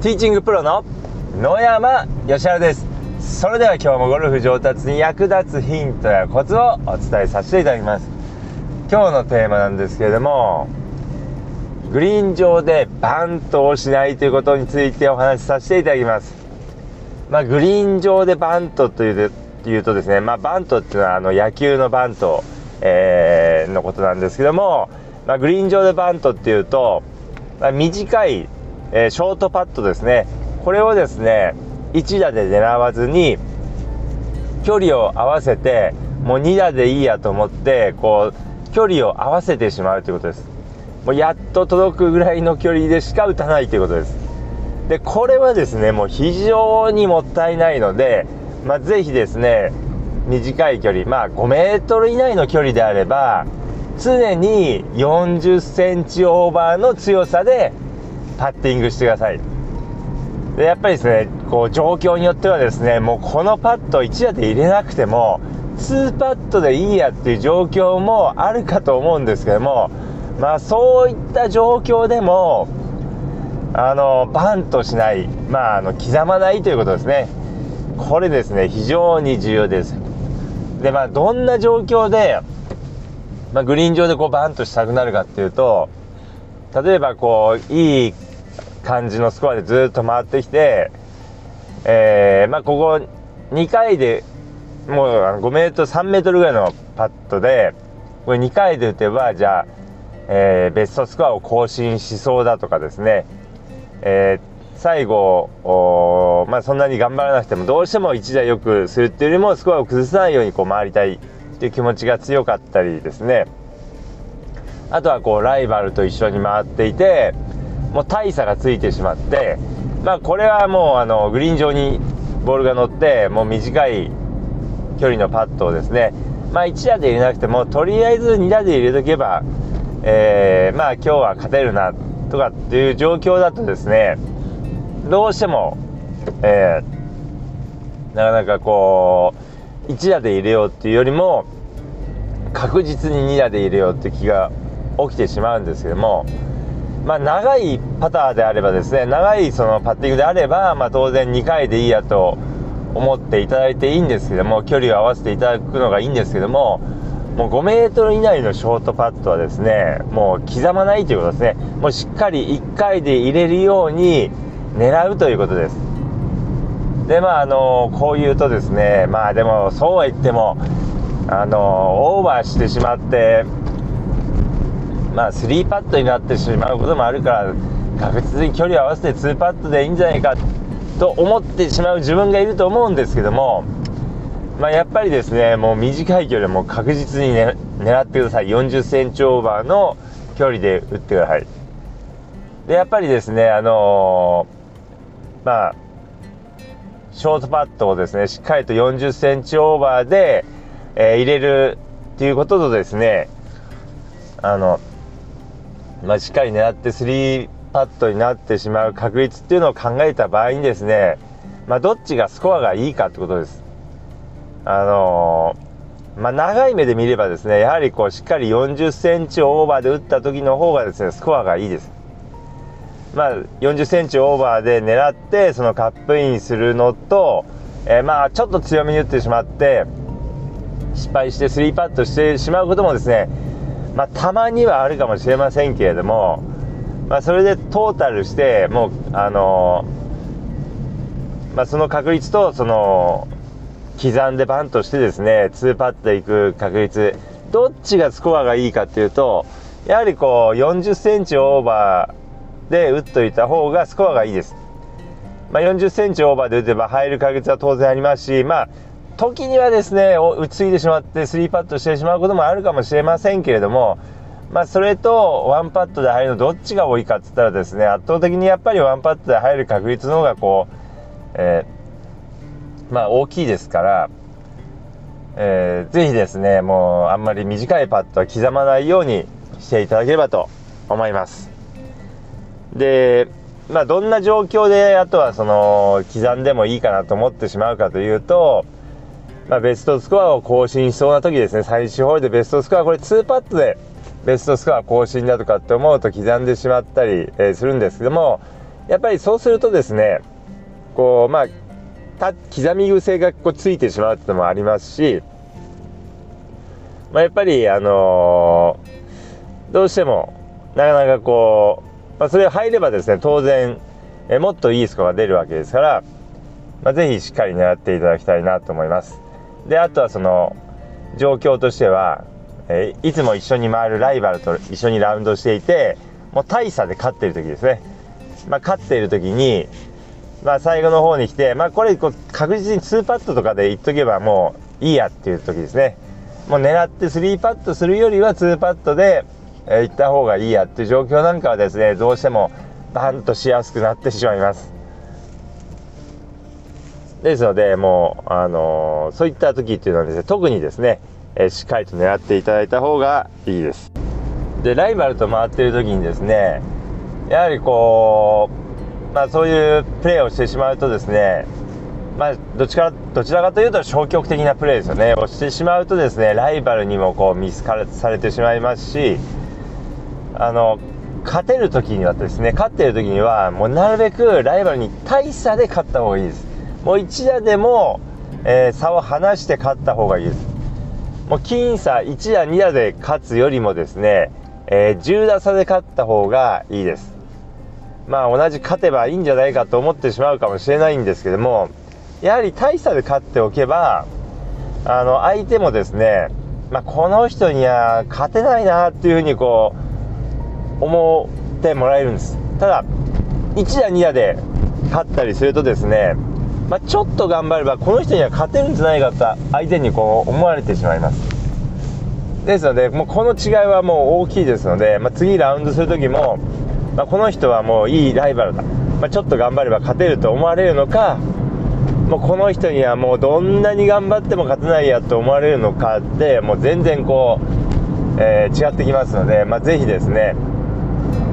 ティーチングプロの野山義原です。それでは今日もゴルフ上達に役立つヒントやコツをお伝えさせていただきます。今日のテーマなんですけれどもグリーン上でバントをしないということについてお話しさせていただきます。まあ、グリーン上でバントといういうとですね、まあ、バントっていうのはあの野球のバント、えー、のことなんですけども、まあ、グリーン上でバントっていうと、まあ、短い、え、ショートパットですね。これをですね1打で狙わずに距離を合わせてもう2打でいいやと思ってこう距離を合わせてしまうということです。もうやっと届くぐらいの距離でしか打たないということです。でこれはですねもう非常にもったいないので、まあ、ぜひですね短い距離まあ5メートル以内の距離であれば常に40センチオーバーの強さでパッティングしてください。でやっぱりですねこう状況によってはですねもうこのパット1打で入れなくても2パットでいいやっていう状況もあるかと思うんですけどもまあそういった状況でもあのバンとしないまああの刻まないということですね。これですね非常に重要です。でまあどんな状況でまあ、グリーン上でこうバンとしたくなるかっていうと例えばこういい感じのスコアでずっと回ってきて、えー、まあ、ここ2回でもう5メートル3メートルぐらいのパットでこれ2回で打てばじゃあ、えー、ベストスコアを更新しそうだとかですね、えー、最後まあ、そんなに頑張らなくてもどうしても1打よくするっていうよりもスコアを崩さないようにこう回りたいっていう気持ちが強かったりですね。あとはこうライバルと一緒に回っていてもう大差がついてしまってまあこれはもうあのグリーン上にボールが乗ってもう短い距離のパットをですねまあ1打で入れなくてもとりあえず2打で入れとけば、えー、まあ今日は勝てるなとかっていう状況だとですねどうしても、えー、なかなかこう1打で入れようっていうよりも確実に2打で入れようって気が起きてしまうんですけどもまあ長いパターであればですね長いそのパッティングであれば、まあ、当然2回でいいやと思っていただいていいんですけども距離を合わせていただくのがいいんですけどももう5メートル以内のショートパットはですねもう刻まないということですね。もうしっかり1回で入れるように狙うということです。でまああのこう言うとですねまあでもそうは言ってもあのオーバーしてしまってまあ3パットになってしまうこともあるから確実に距離を合わせて2パットでいいんじゃないかと思ってしまう自分がいると思うんですけどもまあ、やっぱりですねもう短い距離も確実に、ね、狙ってください。40センチオーバーの距離で打ってください。でやっぱりですねあのー、まあショートパットをですね、しっかりと40センチオーバーで、えー、入れるっていうこととですね、あの、まあ、しっかり狙って3パットになってしまう確率っていうのを考えた場合にですね、まあ、どっちがスコアがいいかってことです。あのー、まあ、長い目で見ればですね、やはりこう、しっかり40センチオーバーで打った時の方がですね、スコアがいいです。まあ、40センチオーバーで狙ってそのカップインするのと、えー、まあちょっと強めに打ってしまって失敗して3パットしてしまうこともですね、まあ、たまにはあるかもしれませんけれども、まあ、それでトータルしてもうあの、まあ、その確率とその刻んでバンとしてですね2パットでいく確率どっちがスコアがいいかっていうとやはりこう40センチオーバーで打っといた方がスコアがいいです。まあ、40センチオーバーで打てば入る確率は当然ありますし、まあ、時にはですね、打ちすぎてしまって3パットしてしまうこともあるかもしれませんけれども、まあ、それとワンパットで入るのどっちが多いかって言ったらですね、圧倒的にやっぱりワンパットで入る確率の方がこう、えー、まあ、大きいですから、えー、ぜひですね、もうあんまり短いパットは刻まないようにしていただければと思います。で、まあ、どんな状況であとはその刻んでもいいかなと思ってしまうかというと、まあ、ベストスコアを更新しそうな時ですね。最終ホールでベストスコアこれ2パットでベストスコア更新だとかって思うと刻んでしまったり、え、するんですけどもやっぱりそうするとですねこうまあ刻み癖がこうついてしまうっていうのもありますし、まあ、やっぱりあのー、どうしてもなかなかこう、まあ、それが入ればですね当然えもっといいスコアが出るわけですから、まあ、ぜひしっかり狙っていただきたいなと思います。であとはその状況としては、えー、いつも一緒に回るライバルと一緒にラウンドしていてもう大差で勝っている時ですね、まあ、勝っている時にまあ、最後の方に来て、まあ、これこう確実に2パットとかでいっとけばもういいやっていう時ですね。もう狙って3パットするよりは2パットで、えー、行った方がいいやっていう状況なんかはですねどうしてもバンとしやすくなってしまいます。ですのでもう、あのー、そういった時っていうのはですね特にですね、えー、しっかりと狙っていただいた方がいいですでライバルと回ってる時にですねやはりこうまあ、そういうプレーをしてしまうとですね、まあ、どちらどちらかというと消極的なプレーですよね、をしてしまうとですねライバルにもこう見透かされてしまいますしあの勝てる時にはですね勝ってる時にはもうなるべくライバルに大差で勝った方がいいです。もう1打でも、えー、差を離して勝った方がいいです。もう僅差1打2打で勝つよりもですね、えー、10打差で勝った方がいいです。まあ同じ勝てばいいんじゃないかと思ってしまうかもしれないんですけどもやはり大差で勝っておけばあの相手もですね、まあ、この人には勝てないなっていうふうにこう思ってもらえるんですただ1打2打で勝ったりするとですね、まあ、ちょっと頑張ればこの人には勝てるんじゃないかと相手にこう思われてしまいます。ですのでもうこの違いはもう大きいですので、まあ、次ラウンドする時もまあ、この人はもういいライバルだ、まあ、ちょっと頑張れば勝てると思われるのかもうこの人にはもうどんなに頑張っても勝てないやと思われるのかでもう全然こう、えー、違ってきますので、まあ、ぜひですね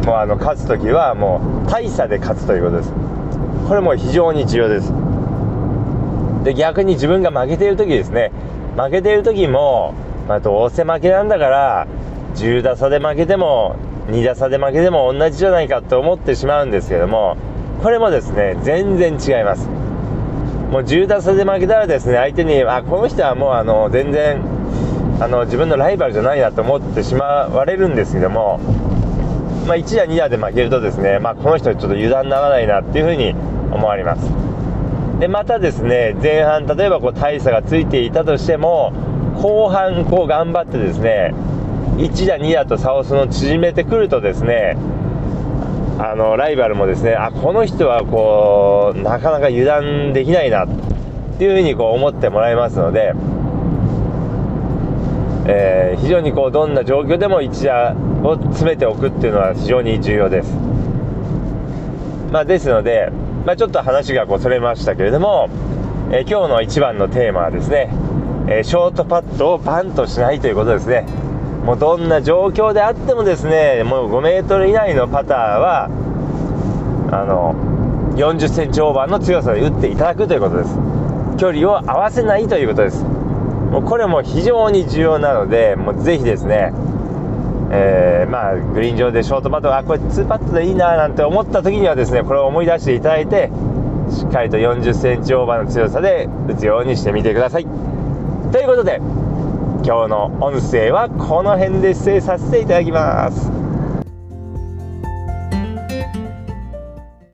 もうあの勝つ時はもう大差で勝つということです。これも非常に重要です。で逆に自分が負けている時ですね。負けている時も、まあ、どうせ負けなんだから10打差で負けても2打差で負けても同じじゃないかと思ってしまうんですけどもこれもですね全然違います。もう10打差で負けたらですね相手にあこの人はもうあの全然あの自分のライバルじゃないなと思ってしまわれるんですけども、まあ、1打2打で負けるとですね、まあ、この人ちょっと油断ならないなっていうふうに思われます。でまたですね前半例えばこう大差がついていたとしても後半こう頑張ってですね1打2打と差をその縮めてくるとですねあのライバルもですねあこの人はこうなかなか油断できないなっていうふうにこう思ってもらえますので、えー、非常にこうどんな状況でも1打を詰めておくっていうのは非常に重要です。まあ、ですので、まあ、ちょっと話がこうそれましたけれども、えー、今日の一番のテーマはですね、えー、ショートパットをバンとしないということですね。もうどんな状況であってもですねもう5メートル以内のパターはあの40センチオーバーの強さで打っていただくということです距離を合わせないということですもうこれも非常に重要なのでもうぜひですねえー、まあグリーン上でショートパットあこれ2パットでいいななんて思った時にはですねこれを思い出していただいてしっかりと40センチオーバーの強さで打つようにしてみてください。ということで今日の音声はこの辺で失礼させていただきます。